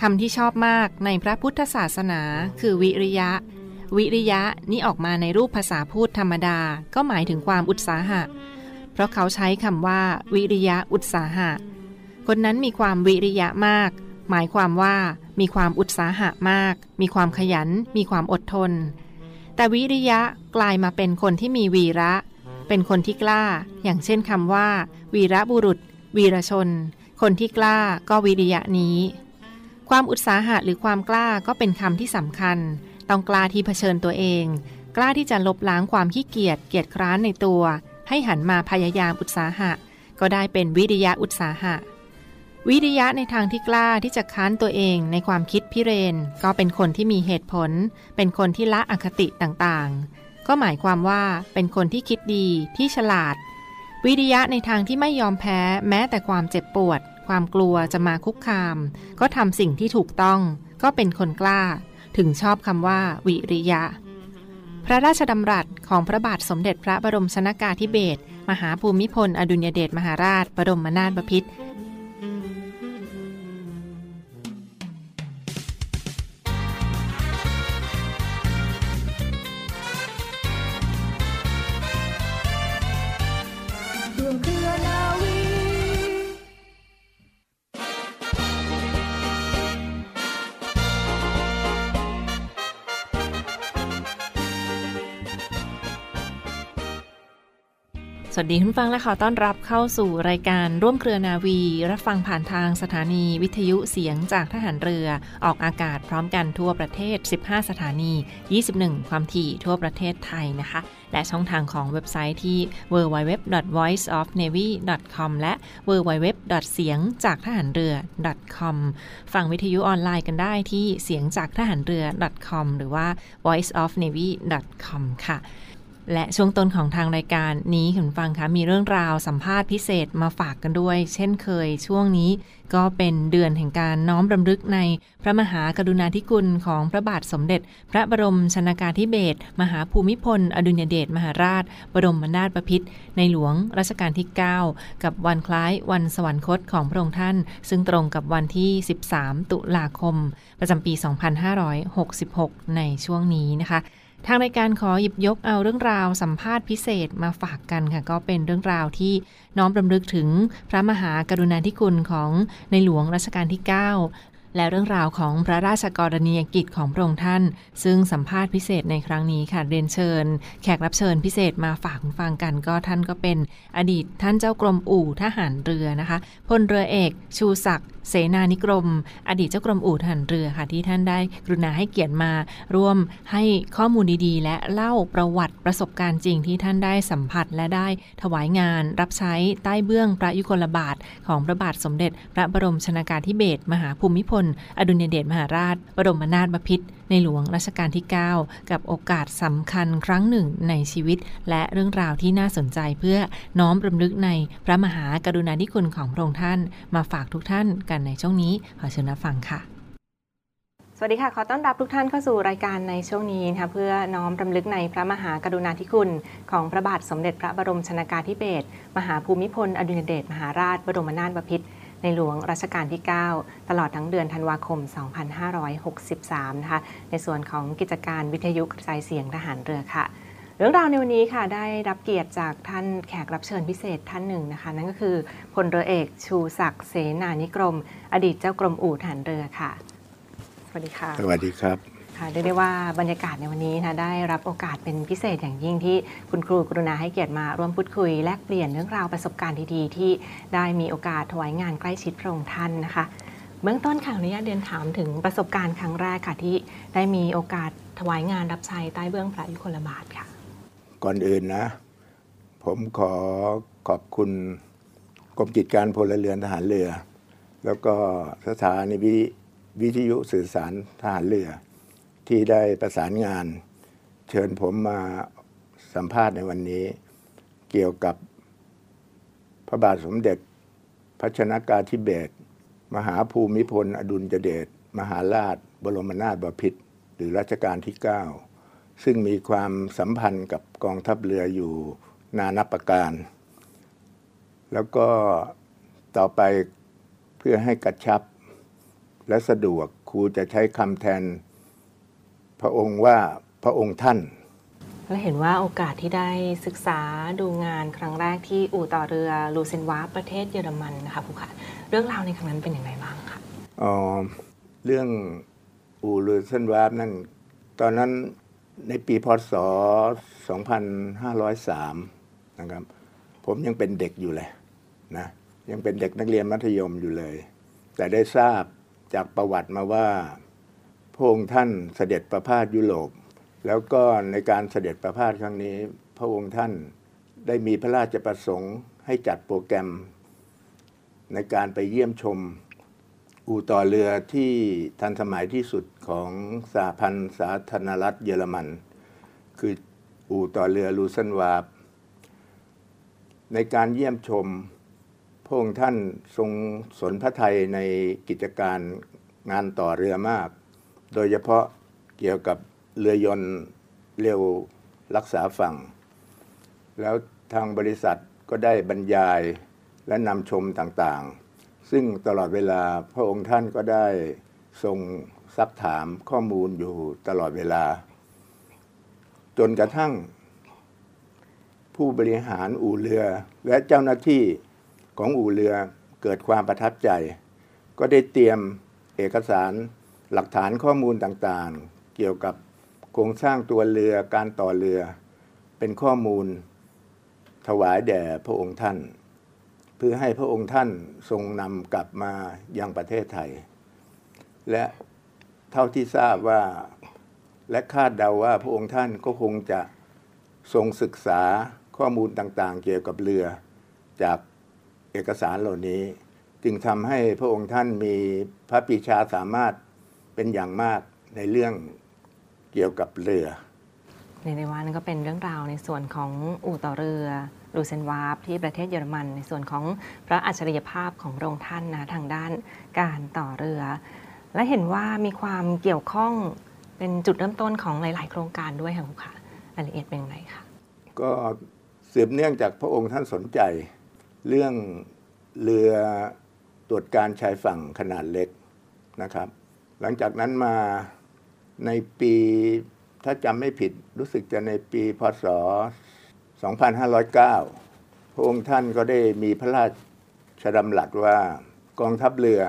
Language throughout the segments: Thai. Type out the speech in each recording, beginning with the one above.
คำที่ชอบมากในพระพุทธศาสนา คือวิริยะ วิริยะนี่ออกมาในรูปภาษาพูดธรรมดา ก็หมายถึงความอุตสาหะ เพราะเขาใช้คำว่า วิริยะอุตสาหะ คนนั้นมีความวิริยะมาก หมายความว่ามีความอุตสาหะมาก มีความขยัน มีความอดทน แต่วิริยะกลายมาเป็นคนที่มีวีระ เป็นคนที่กล้า อย่างเช่นคำว่า วีระบุรุษ วีรชน คนที่กล้าก็วิริยะนี้ ความอุตสาหะหรือความกล้าก็เป็นคำที่สำคัญ ต้องกล้าที่เผชิญตัวเอง กล้าที่จะลบล้างความขี้เกียจเกียจคร้านในตัว ให้หันมาพยายามอุตสาหะ ก็ได้เป็นวิริยะอุตสาหะ วิริยะในทางที่กล้าที่จะค้านตัวเองในความคิดพิเรน ก็เป็นคนที่มีเหตุผล เป็นคนที่ละอคติต่างๆ ก็หมายความว่าเป็นคนที่คิดดีที่ฉลาด วิริยะในทางที่ไม่ยอมแพ้แม้แต่ความเจ็บปวด ความกลัวจะมาคุกคาม ก็ทำสิ่งที่ถูกต้อง ก็เป็นคนกล้า ถึงชอบคำว่า วิริยะ พระราชดำรัสของพระบาทสมเด็จพระบรมชนากาธิเบศรมหาภูมิพล อดุญเดชมหาราช บรมนาถบพิตร วัสดีคุณฟังและขอต้อนรับเข้าสู่รายการร่วมเครือนาวี รับฟังผ่านทางสถานีวิทยุเสียงจากทหารเรือ ออกอากาศพร้อมกันทั่วประเทศ 15 สถานี 21 ความถี่ทั่วประเทศไทยนะคะ และช่องทางของเว็บไซต์ที่ www.voiceofnavy.com และ www. เสียงจากทหารเรือ .com ฟังวิทยุออนไลน์กันได้ที่เสียงจากทหารเรือ .com หรือว่า voiceofnavy.com ค่ะ และช่วงต้นของทางรายการนี้คุณฟังคะมีเรื่องราวสัมภาษณ์พิเศษมาฝากกันด้วย เช่นเคยช่วงนี้ก็เป็นเดือนแห่งการน้อมรำลึกในพระมหากรุณาธิคุณของพระบาทสมเด็จ พระบรมชนากาธิเบศรมหาภูมิพล อดุลยเดชมหาราช บรมนาถบพิตรในหลวงรัชกาลที่ 9 กับวันคล้ายวันสวรรคตของพระองค์ท่าน ซึ่งตรงกับวันที่ 13 ตุลาคม ประจำปี 2566 ในช่วงนี้นะคะ ทางรายการขอหยิบยกเอาเรื่องราวสัมภาษณ์พิเศษมาฝากกันค่ะ ก็เป็นเรื่องราวที่น้อมรำลึกถึงพระมหากรุณาธิคุณของในหลวงรัชกาลที่ 9 และเรื่องราวของพระราชกรณียกิจของพระองค์ท่าน ซึ่งสัมภาษณ์พิเศษในครั้งนี้ค่ะเรียนเชิญ แขกรับเชิญพิเศษมาฝากฟังกันก็ท่านก็เป็นอดีตท่านเจ้ากรมอู่ทหารเรือนะคะพลเรือเอก ชูศักดิ์เสนานิกรม อดีตเจ้ากรมอู่ทหารเรือค่ะที่ท่านได้กรุณาให้เกียรติมา ร่วมให้ข้อมูลดีๆ และเล่าประวัติประสบการณ์จริงที่ท่านได้สัมผัสและได้ถวายงาน รับใช้ใต้เบื้องพระยุคลบาทของพระบาทสมเด็จ พระบรมชนากาธิเบศรมหาภูมิพลอดุลยเดชมหาราช บรมนาถบพิตรในหลวงรัชกาลที่ 9 กับโอกาสสำคัญครั้งหนึ่งในชีวิต และเรื่องราวที่น่าสนใจเพื่อน้อมรำลึกในพระมหากรุณาธิคุณของพระองค์ท่าน มาฝากทุกท่านกันในช่วงนี้ขอเชิญรับฟังค่ะสวัสดีค่ะ ขอต้อนรับทุกท่านเข้าสู่รายการในช่วงนี้นะคะเพื่อน้อมรำลึกในพระมหากรุณาธิคุณ ของพระบาทสมเด็จพระบรมชนากาธิเบศรมหาภูมิพล อดุลยเดชมหาราช บรมนาถบพิตร ในหลวงรัชกาลที่ 9 ตลอดทั้งเดือนธันวาคม 2563 นะคะ ในส่วนของกิจการวิทยุกระจายเสียงทหารเรือค่ะ เรื่องราวในวันนี้ค่ะได้รับเกียรติจากท่านแขกรับเชิญพิเศษท่านหนึ่งนะคะ นั่นก็คือพลเรือเอกชูศักดิ์เสนานิกรม อดีตเจ้ากรมอู่ทหารเรือค่ะ สวัสดีค่ะ สวัสดีครับ ค่ะเรียกได้ว่าบรรยากาศในวันนี้นะได้รับโอกาสเป็นพิเศษอย่างยิ่งที่คุณครูกรุณาให้เกียรติมาร่วมพูดคุยแลกเปลี่ยนเรื่องราวประสบการณ์ดีๆ ที่ได้มีโอกาสถวายงานใกล้ชิดพระองค์ท่านนะคะ เบื้องต้นค่ะขอนุญาตเรียนถามถึงประสบการณ์ครั้งแรกค่ะที่ได้มีโอกาสถวายงานรับใช้ใต้เบื้องพระยุคลบาทค่ะ ก่อนอื่นนะ ผมขอขอบคุณกรมกิจการพลเรือนทหารเรือ แล้วก็สถานีวิทยุสื่อสารทหารเรือ ที่ได้ประสานงาน เชิญผมมาสัมภาษณ์ในวันนี้ เกี่ยวกับพระบาทสมเด็จ พระชนากาธิเบศรมหาภูมิพล อดุลยเดชมหาราช บรมนาถบพิตรหรือรัชกาลที่ 9 ซึ่งมีความสัมพันธ์กับกองทัพเรืออยู่นานับประการ แล้วก็ต่อไปเพื่อให้กระชับและสะดวกครูจะใช้คำแทน พระองค์ว่าพระองค์ท่านและเห็นว่าโอกาสที่ได้ศึกษาดูงานครั้งแรกที่อู่ต่อเรือลูเซนวาประเทศเยอรมันนะคะครูค่ะเรื่องราวในครั้งนั้นเป็นอย่างไรบ้างคะอ๋อเรื่องอูลูเซนวาร์ฟนั่นตอนนั้นในปีพศ 2503 นะครับ ผมยังเป็นเด็กอยู่เลยนะยังเป็นเด็กนักเรียนมัธยมอยู่เลย แต่ได้ทราบจากประวัติมาว่า พระองค์ท่านเสด็จประพาสยุโรป แล้วก็ในการเสด็จประพาสครั้งนี้ พระองค์ท่านได้มีพระราชประสงค์ให้จัดโปรแกรม ในการไปเยี่ยมชม อู่ต่อเรือที่ทันสมัยที่สุดของสหพันธ์สาธารณรัฐเยอรมัน คืออู่ต่อเรือลูเซนวาร์ฟในการเยี่ยมชมพระองค์ท่านทรงสนพระทัยในกิจการงานต่อเรือมาก โดยเฉพาะเกี่ยวกับเรือยนต์เร็วรักษาฝั่ง แล้วทางบริษัทก็ได้บรรยายและนำชมต่างๆ ซึ่งตลอดเวลาพระองค์ท่านก็ได้ทรงซักถามข้อมูลอยู่ตลอดเวลา จนกระทั่ง ผู้บริหารอู่เรือ และเจ้าหน้าที่ของอู่เรือเกิดความประทับใจ ก็ได้เตรียมเอกสาร หลักฐานข้อมูลต่างๆ เกี่ยวกับโครงสร้างตัวเรือการต่อเรือ เป็นข้อมูลถวายแด่พระองค์ท่าน เพื่อให้พระองค์ท่านทรงนำกลับมายังประเทศไทย และเท่าที่ทราบว่าและคาดเดาว่าพระองค์ท่านก็คงจะทรงศึกษาข้อมูลต่างๆ เกี่ยวกับเรือจากเอกสารเหล่านี้ จึงทำให้พระองค์ท่านมีพระปีชาสามารถ เป็นอย่างมากในเรื่องเกี่ยวกับเรือ ในในว่านั่นก็เป็นเรื่องราวในส่วนของอู่ต่อเรือลูเซนวาร์ฟที่ประเทศเยอรมัน ในส่วนของพระอัจฉริยภาพของพระองค์ท่านนะทางด้านการต่อเรือ และเห็นว่ามีความเกี่ยวข้องเป็นจุดเริ่มต้นของหลาย ๆ โครงการด้วยค่ะครูค่ะรายละเอียดเป็นอย่างไรคะก็สืบเนื่องจากพระองค์ท่านสนใจ เรื่องเรือตรวจการชายฝั่งขนาดเล็กนะครับ หลังจากนั้นมาในปีถ้าจำไม่ผิดรู้สึกจะในปีพศ 2509 พระองค์ท่านก็ได้มีพระราชดำรัสว่ากองทัพเรือ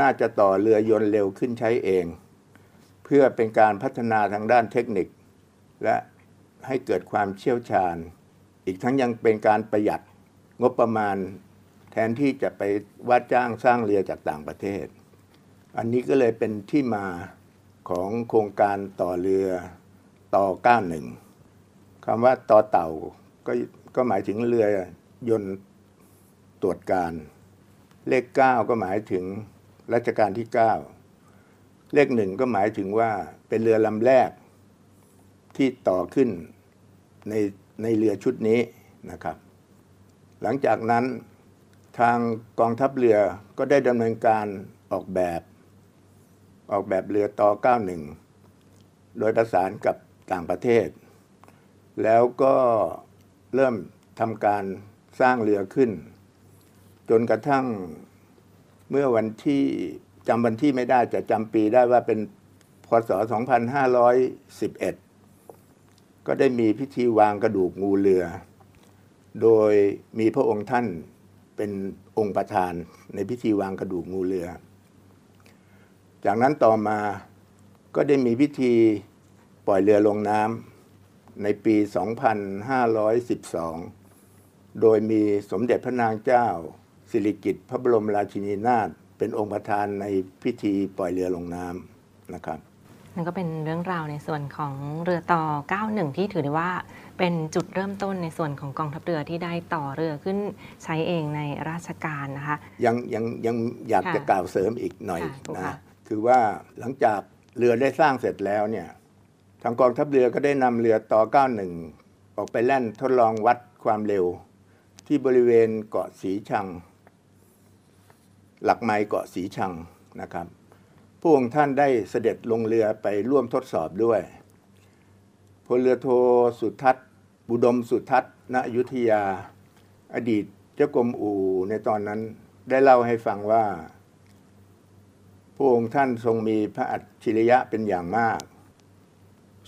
น่าจะต่อเรือยนต์เร็วขึ้นใช้เอง เพื่อเป็นการพัฒนาทางด้านเทคนิค และให้เกิดความเชี่ยวชาญ อีกทั้งยังเป็นการประหยัดงบประมาณ แทนที่จะไปว่าจ้างสร้างเรือจากต่างประเทศ อันนี้ก็เลยเป็นที่มาของโครงการต่อเรือต่อ 91คำว่าต่อเต่าก็ก็หมายถึงเรือยนต์ตรวจการ เลข 9 ก็หมายถึงรัชกาลที่ 9 เลขหนึ่งก็หมายถึงว่าเป็นเรือลำแรกที่ต่อขึ้นในในเรือชุดนี้นะครับ หลังจากนั้นทางกองทัพเรือก็ได้ดำเนินการออกแบบ ออกแบบเรือต่อ 91 โดยประสานกับต่างประเทศ แล้วก็เริ่มทำการสร้างเรือขึ้น จนกระทั่งเมื่อวันที่จำวันที่ไม่ได้จะจำปีได้ว่าเป็นพศ 2511 ก็ได้มีพิธีวางกระดูกงูเรือ โดยมีพระองค์ท่านเป็นองค์ประธานในพิธีวางกระดูกงูเรือ จากนั้นต่อมาก็ได้มีพิธีปล่อยเรือลงน้ำในปี 2512 โดยมีสมเด็จพระนางเจ้า สิริกิติ์พระบรมราชินีนาถเป็นองค์ประธานในพิธีปล่อยเรือลงน้ำนะครับนั่นก็เป็นเรื่องราวในส่วนของเรือต่อ 91 ที่ถือได้ว่าเป็นจุดเริ่มต้นในส่วนของกองทัพเรือที่ได้ต่อเรือขึ้นใช้เองในราชการนะคะ ยังยังยังอยากค่ะจะกล่าวเสริมอีกหน่อยค่ะถูกนะ คือว่าหลังจากเรือได้สร้างเสร็จแล้วเนี่ยทางกองทัพเรือก็ได้นำเรือต่อ 91 ออกไปแล่นทดลองวัดความเร็ว ที่บริเวณเกาะสีชัง หลักไม้เกาะสีชังนะครับพระองค์ท่านได้เสด็จลงเรือไปร่วมทดสอบด้วยพลเรือโทสุทัศน์ บุดมสุทัศน์ณอยุธยา อดีตเจ้ากรมอู่ในตอนนั้นได้เล่าให้ฟังว่า พระองค์ท่านทรงมีพระอัจฉริยะเป็นอย่างมาก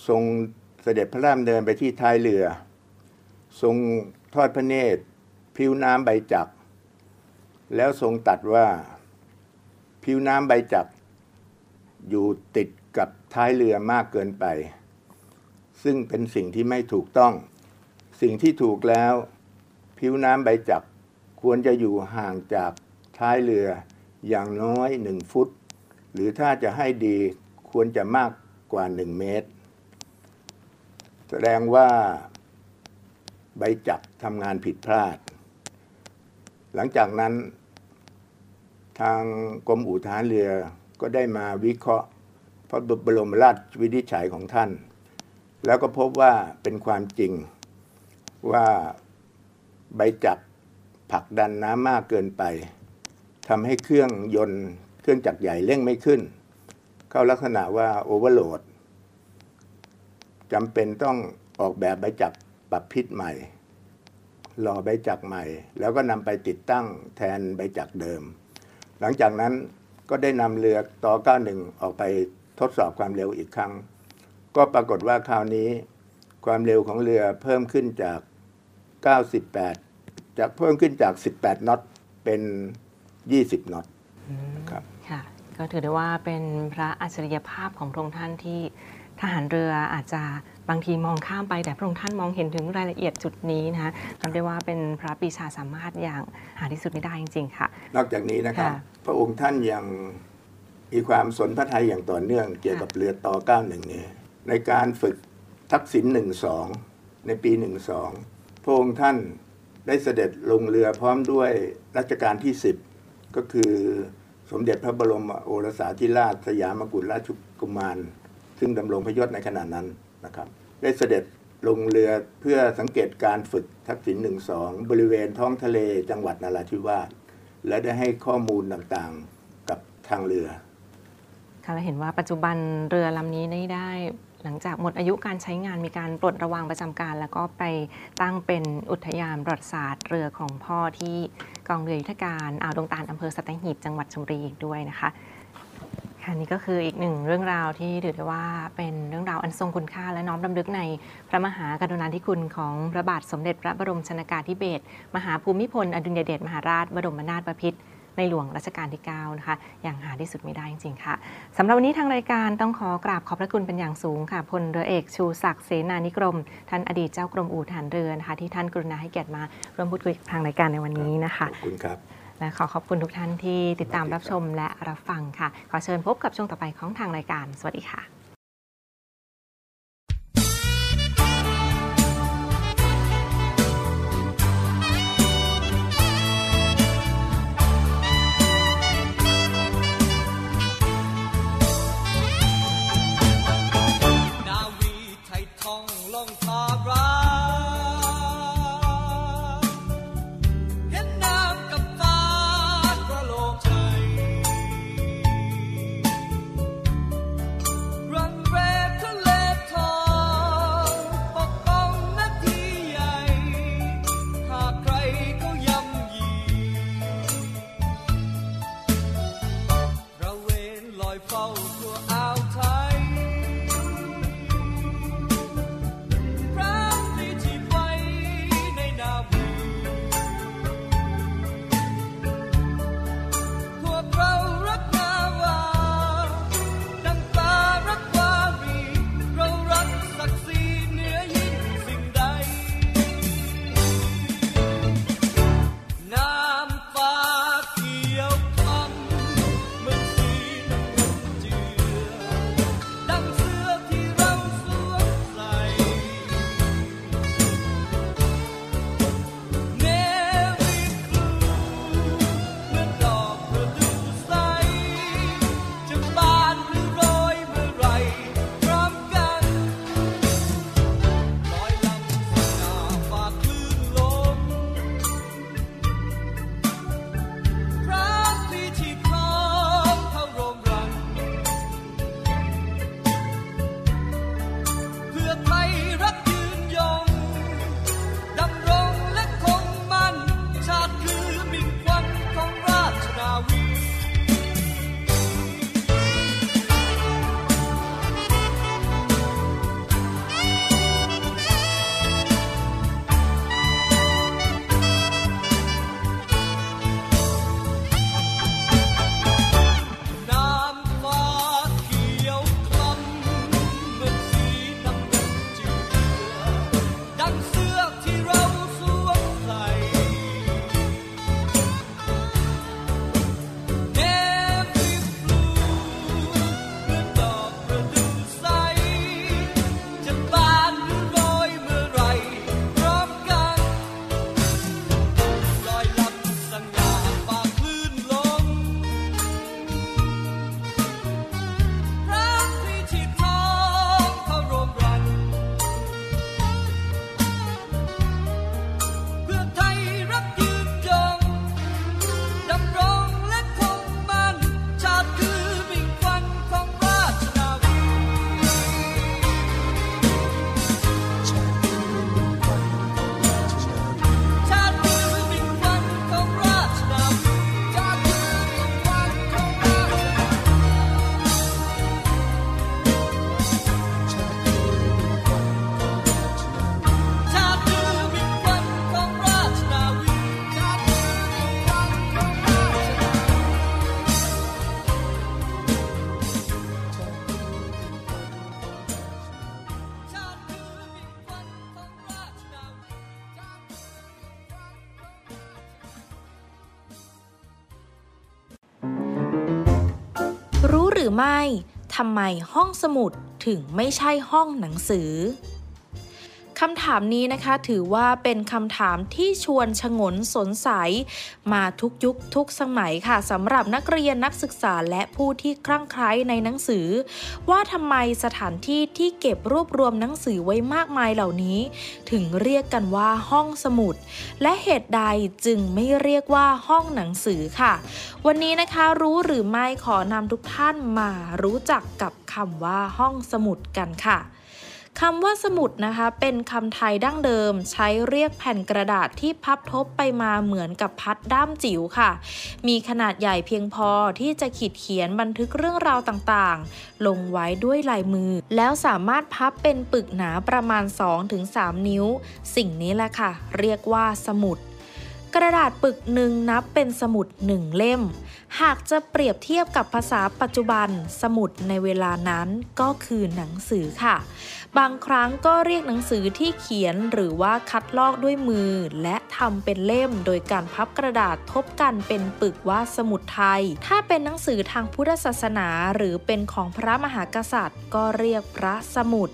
ทรงเสด็จพระราชดำเนินไปที่ท้ายเรือ ทรงทอดพระเนตรผิวน้ำใบจัก แล้วทรงตัดว่าผิวน้ำใบจัก อยู่ติดกับท้ายเรือมากเกินไป ซึ่งเป็นสิ่งที่ไม่ถูกต้อง สิ่งที่ถูกแล้ว ผิวน้ำใบจักควรจะอยู่ห่างจากท้ายเรืออย่างน้อยหนึ่งฟุต หรือถ้าจะให้ดีควรจะมากกว่าหนึ่งเมตร แสดงว่าใบจักทำงานผิดพลาด หลังจากนั้น ทางกรมอู่ทหารเรือก็ได้มาวิเคราะห์พระบรมราชวินิจฉัยของท่าน แล้วก็พบว่าเป็นความจริงว่าใบจักผลักดันน้ำมากเกินไปทำให้เครื่องยนต์ เครื่องจักรใหญ่เร่งไม่ขึ้น เข้าลักษณะว่าโอเวอร์โหลดจำเป็นต้องออกแบบใบจักรปรับพิษใหม่หล่อใบจักรใหม่ แล้วก็นำไปติดตั้งแทนใบจักรเดิม หลังจากนั้นก็ได้นำเรือต่อ 91 ออกไปทดสอบความเร็วอีกครั้ง ก็ปรากฏว่าคราวนี้ความเร็วของเรือเพิ่มขึ้นจาก 98 จากเพิ่มขึ้นจาก 18 น็อต เป็น 20 น็อตครับ ก็ถือได้ว่าเป็นพระอัจฉริยภาพของพระองค์ท่านที่ทหารเรืออาจจะบางทีมองข้ามไป แต่พระองค์ท่านมองเห็นถึงรายละเอียดจุดนี้นะคะทำได้ว่าเป็นพระปรีชาสามารถอย่างหาที่สุดไม่ได้จริง ๆ ค่ะ นอกจากนี้นะครับ ค่ะพระองค์ท่านยังมีความสนพระทัยอย่างต่อเนื่องเกี่ยวกับเรือต่อ 91 เนี่ยในการฝึกทักษิณ12 ในปี 12 พระองค์ท่านได้เสด็จลงเรือพร้อมด้วยรัชกาลที่ 10 ก็คือ สมเด็จพระบรมโอรสาธิราชสยามกุฎราชกุมาร ซึ่งดำรงพระยศในขณะนั้นนะครับ ได้เสด็จลงเรือเพื่อสังเกตการฝึกทักษิณหนึ่งสองบริเวณท้องทะเลจังหวัดนราธิวาสและได้ให้ข้อมูลต่างๆกับทางเรือค่ะและเห็นว่าปัจจุบันเรือลำนี้ได้ หลังจากหมดอายุการใช้งานมีการปลดระวางประจำการ แล้วก็ไปตั้งเป็นอุทยานประวัติศาสตร์เรือของพ่อที่กองเรือยุทธการอ่าวดงตาลอำเภอสัตหีบจังหวัดชลบุรีอีกด้วยนะคะค่ะนี่ก็คืออีกหนึ่งเรื่องราวที่ถือได้ว่าเป็นเรื่องราวอันทรงคุณค่าและน้อมรำลึกในพระมหากรุณาธิคุณของพระบาทสมเด็จพระบรมชนากาธิเบศรมหาภูมิพลอดุลยเดชมหาราชบรมนาถบพิตร ในหลวงรัชกาลที่9นะคะอย่างหาที่สุดไม่ได้จริงๆค่ะสำหรับวันนี้ทางรายการต้องขอกราบขอบพระคุณเป็นอย่างสูงค่ะพลเรือเอกชูศักดิ์เสนานิกรม ท่านอดีตเจ้ากรมอู่ทหารเรือนะคะที่ท่านกรุณาให้เกียรติมาร่วมพูดคุยกับทางรายการในวันนี้นะคะขอบคุณครับและขอขอบคุณทุกท่านที่ติดตามรับชมและรับฟังค่ะ ขอเชิญพบกับช่วงต่อไปของทางรายการ สวัสดีค่ะ รือไม่ ทำไมห้องสมุดถึงไม่ใช่ห้องหนังสือ คำถามนี้นะคะถือว่าเป็นคำถามที่ชวนชงนสนใสมาทุกยุคทุกสมัยค่ะสำหรับนักเรียนนักศึกษาและผู้ที่คลั่งไคล้ในหนังสือ ว่าทำไมสถานที่ที่เก็บรวบรวมหนังสือไว้มากมายเหล่านี้ ถึงเรียกกันว่าห้องสมุด และเหตุใดจึงไม่เรียกว่าห้องหนังสือค่ะ วันนี้นะคะรู้หรือไม่ขอนำทุกท่านมารู้จักกับคำว่าห้องสมุดกันค่ะ คำว่าสมุดนะคะ เป็นคำไทยดั้งเดิม ใช้เรียกแผ่นกระดาษที่พับทบไปมาเหมือนกับพัดด้ามจิ๋วค่ะ มีขนาดใหญ่เพียงพอที่จะขีดเขียนบันทึกเรื่องราวต่างๆ ลงไว้ด้วยลายมือ แล้วสามารถพับเป็นปึกหนาประมาณ 2-3 นิ้ว สิ่งนี้แหละค่ะ เรียกว่าสมุด กระดาษปึกหนึ่งนับเป็นสมุดหนึ่งเล่ม หากจะเปรียบเทียบกับภาษาปัจจุบัน สมุดในเวลานั้นก็คือหนังสือค่ะ บางครั้งก็เรียกหนังสือที่เขียนหรือว่าคัดลอกด้วยมือ และทำเป็นเล่มโดยการพับกระดาษทบกันเป็นปึกว่าสมุดไทย ถ้าเป็นหนังสือทางพุทธศาสนา หรือเป็นของพระมหากษัตริย์ ก็เรียกพระสมุด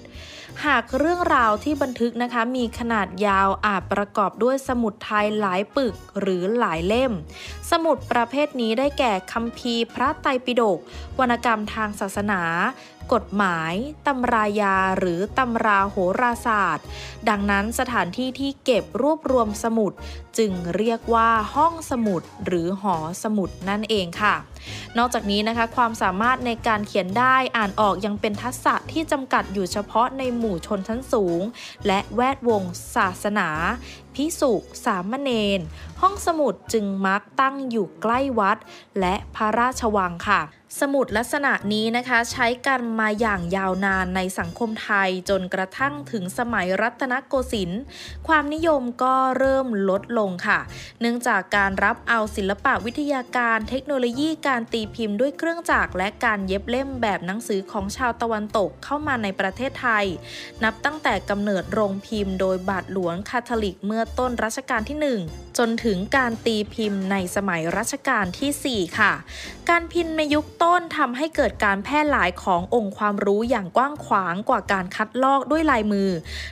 หากเรื่องราวที่บันทึกนะคะมีขนาดยาวอาจประกอบด้วยสมุดไทยหลายปึกหรือหลายเล่ม สมุดประเภทนี้ได้แก่คัมภีร์พระไตรปิฎกวรรณกรรมทางศาสนา กฎหมาย ตำรายาหรือตำราโหราศาสตร์ ดังนั้นสถานที่ที่เก็บรวบรวมสมุด จึงเรียกว่าห้องสมุดหรือหอสมุดนั่นเองค่ะ นอกจากนี้นะคะความสามารถในการเขียนได้อ่านออกยังเป็นทักษะที่จำกัดอยู่เฉพาะในหมู่ชนชั้นสูง และแวดวงศาสนาพิสุสามเณรห้องสมุดจึงมักตั้งอยู่ใกล้วัด และพระราชวังค่ะ สมุดลักษณะนี้นะคะ ใช้กันมาอย่างยาวนานในสังคมไทยจนกระทั่งถึงสมัยรัตนโกสินทร์ความนิยมก็เริ่มลดลงค่ะ เนื่องจากการรับเอาศิลปะวิทยาการเทคโนโลยีการตีพิมพ์ด้วยเครื่องจักรและการเย็บเล่มแบบหนังสือของชาวตะวันตกเข้ามาในประเทศไทย นับตั้งแต่กำเนิดโรงพิมพ์โดยบาทหลวงคาทอลิกเมื่อต้นรัชกาลที่ 1 จนถึงการตีพิมพ์ในสมัยรัชกาลที่ 4 ค่ะ การพิมพ์ในยุคต้นทำให้เกิดการแพร่หลายขององค์ความรู้อย่างกว้างขวางกว่าการคัดลอกด้วยลายมือ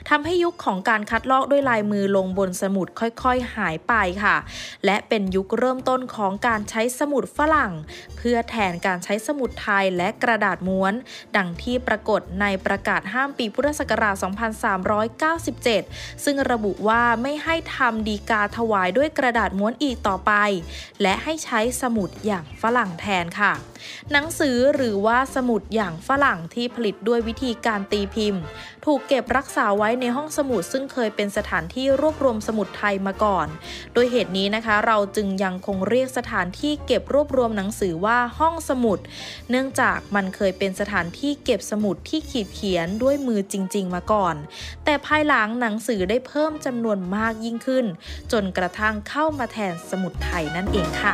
ทำให้ยุคของการคัดลอกด้วยลายมือลงบนสมุดค่อยๆ หายไปค่ะ และเป็นยุคเริ่มต้นของการใช้สมุดฝรั่ง เพื่อแทนการใช้สมุดไทยและกระดาษม้วน ดังที่ปรากฏในประกาศห้ามปีพุทธศักราช 2397 ซึ่งระบุว่าไม่ให้ทำดีกาถวายด้วยกระดาษม้วนอีกต่อไป และให้ใช้สมุดอย่างฝรั่งแทนค่ะ หนังสือหรือว่าสมุดอย่างฝรั่งที่ผลิตด้วยวิธีการตีพิมพ์ ถูกเก็บรักษาไว้ในห้องสมุดซึ่งเคยเป็นสถานที่รวบรวมสมุดไทยมาก่อน โดยเหตุนี้นะคะ เราจึงยังคงเรียกสถานที่เก็บรวบรวมหนังสือว่าห้องสมุด เนื่องจากมันเคยเป็นสถานที่เก็บสมุดที่ขีดเขียนด้วยมือจริง ๆ มาก่อน แต่ภายหลังหนังสือได้เพิ่มจำนวนมากยิ่งขึ้น จนกระทั่งเข้ามาแทนสมุดไทยนั่นเองค่ะ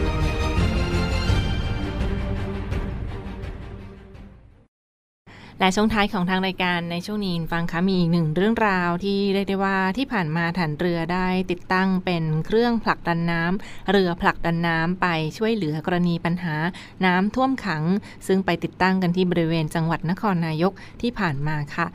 4584 และช่วงท้ายของทางรายการในช่วงนี้ฟังคะมีอีกหนึ่งเรื่องราวที่เรียกได้ว่าที่ผ่านมาฐานเรือได้ติดตั้งเป็นเครื่องผลักดันน้ำเรือผลักดันน้ำไปช่วยเหลือกรณีปัญหาน้ำท่วมขัง ซึ่งไปติดตั้งกันที่บริเวณจังหวัดนครนายกที่ผ่านมาค่ะ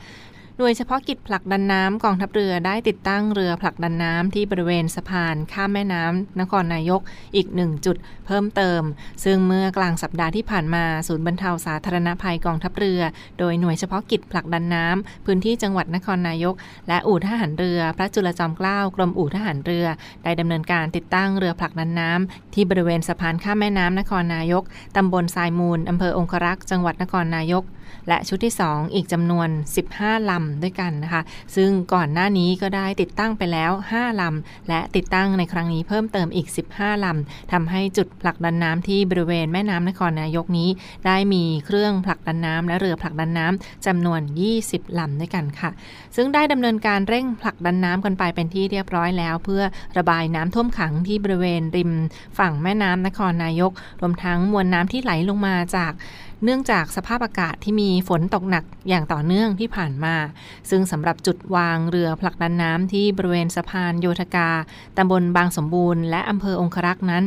หน่วยเฉพาะกิจผลักดันน้ำกองทัพเรือได้ติดตั้งเรือผลักดันน้ำที่บริเวณสะพานข้ามแม่น้ำนครนายกอีกหนึ่งจุดเพิ่มเติม ซึ่งเมื่อกลางสัปดาห์ที่ผ่านมาศูนย์บรรเทาสาธารณภัยกองทัพเรือ โดยหน่วยเฉพาะกิจผลักดันน้ำพื้นที่จังหวัดนครนายก และอู่ทหารเรือ พระจุลจอมเกล้ากรมอู่ทหารเรือ ได้ดำเนินการติดตั้งเรือผลักดันน้ำที่บริเวณสะพานข้ามแม่น้ำนครนายกตำบลทรายมูลอำเภอองครักษ์จังหวัดนครนายก และชุดที่ 2 อีกจำนวน 15 ลำด้วยกันนะคะ ซึ่งก่อนหน้านี้ก็ได้ติดตั้งไปแล้ว 5 ลำ และติดตั้งในครั้งนี้เพิ่มเติมอีก 15 ลำทำให้จุดผลักดันน้ำที่บริเวณแม่น้ำนครนายกนี้ ได้มีเครื่องผลักดันน้ำและเรือผลักดันน้ำจำนวน 20 ลำด้วยกันค่ะ ซึ่งได้ดำเนินการเร่งผลักดันน้ำกันไปเป็นที่เรียบร้อยแล้ว เพื่อระบายน้ำท่วมขังที่บริเวณริม ฝั่งแม่น้ำนครนายก รวมทั้งมวลน้ำที่ไหลลงมาจาก เนื่องจากสภาพอากาศที่มีฝนตกหนักอย่างต่อเนื่องที่ผ่านมา ซึ่งสำหรับจุดวางเรือผลักดันน้ำที่บริเวณสะพานโยธกาตำบลบางสมบูรณ์และอำเภอองครักษ์นั้น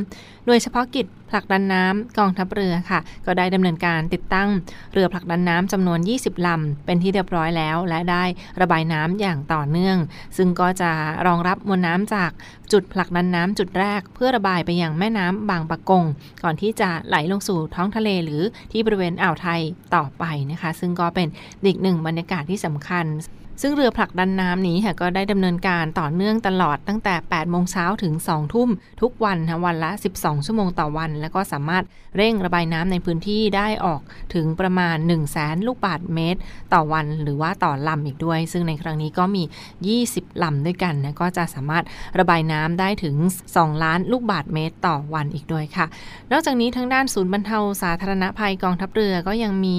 โดยเฉพาะกิจ ผลักดันน้ำกองทัพเรือค่ะ ก็ได้ดำเนินการติดตั้งเรือผลักดันน้ำจำนวน 20 ลำ เป็นที่เรียบร้อยแล้ว และได้ระบายน้ำอย่างต่อเนื่อง ซึ่งก็จะรองรับมวลน้ำจากจุดผลักดันน้ำจุดแรก เพื่อระบายไปยังแม่น้ำบางปะกง ก่อนที่จะไหลลงสู่ท้องทะเลหรือที่บริเวณอ่าวไทยต่อไปนะคะ ซึ่งก็เป็นอีกหนึ่งบรรยากาศที่สำคัญ ซึ่งเรือผลักดันน้ำนี้ค่ะก็ได้ดำเนินการต่อเนื่องตลอดตั้งแต่ 8 โมงเช้าถึง 2 ทุ่มทุกวันนะวันละ 12 ชั่วโมงต่อวัน แล้วก็สามารถเร่งระบายน้ำในพื้นที่ได้ออกถึงประมาณ 1 0 0 0 0แสนลูกบาศก์เมตร ต่อวันหรือว่าต่อลำอีกด้วย ซึ่งในครั้งนี้ก็มี 20 ลำด้วยกันนะก็จะสามารถระบายน้ำได้ถึง 2 ล้านลูกบาศก์เมตร ต่อวันอีกด้วยค่ะ นอกจากนี้ทางด้านศูนย์บรรเทาสาธารณภัยกองทัพเรือก็ยังมี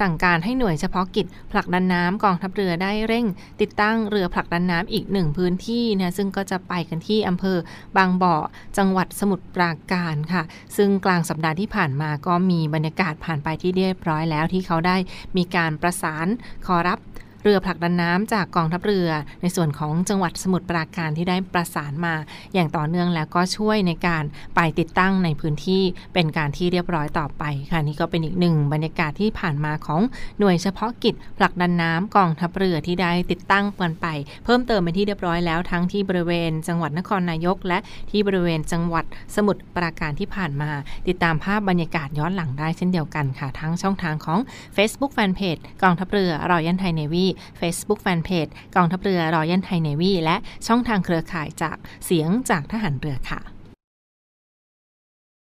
สั่งการให้หน่วยเฉพาะกิจผลักดันน้ำกองทัพเรือได้เร่งติดตั้งเรือผลักดันน้ำอีกหนึ่งพื้นที่นะซึ่งก็จะไปกันที่อำเภอบางบ่อจังหวัดสมุทรปราการค่ะ ซึ่งกลางสัปดาห์ที่ผ่านมาก็มีบรรยากาศผ่านไปที่เรียบร้อยแล้วที่เขาได้มีการประสานขอรับ เรือผลักดันน้ำจากกองทัพเรือ ในส่วนของจังหวัดสมุทรปราการที่ได้ประสานมาอย่างต่อเนื่องแล้วก็ช่วยในการไปติดตั้งในพื้นที่เป็นการที่เรียบร้อยต่อไปค่ะนี่ก็เป็นอีกหนึ่งบรรยากาศที่ผ่านมาของหน่วยเฉพาะกิจผลักดันน้ำกองทัพเรือที่ได้ติดตั้งกันไป เพิ่มเติมเป็นที่เรียบร้อยแล้วทั้งที่บริเวณ จังหวัดนครนายก และที่บริเวณจังหวัดสมุทรปราการที่ผ่านมา ติดตามภาพบรรยากาศย้อนหลังได้เช่นเดียวกันค่ะทั้งช่องทางของ Facebook Fanpage กองทัพเรือรอยันไทยเนวี Facebook Fanpage กองทัพเรือรอยันไทยเนวีและช่องทางเครือข่ายจากเสียงจากทหารเรือค่ะ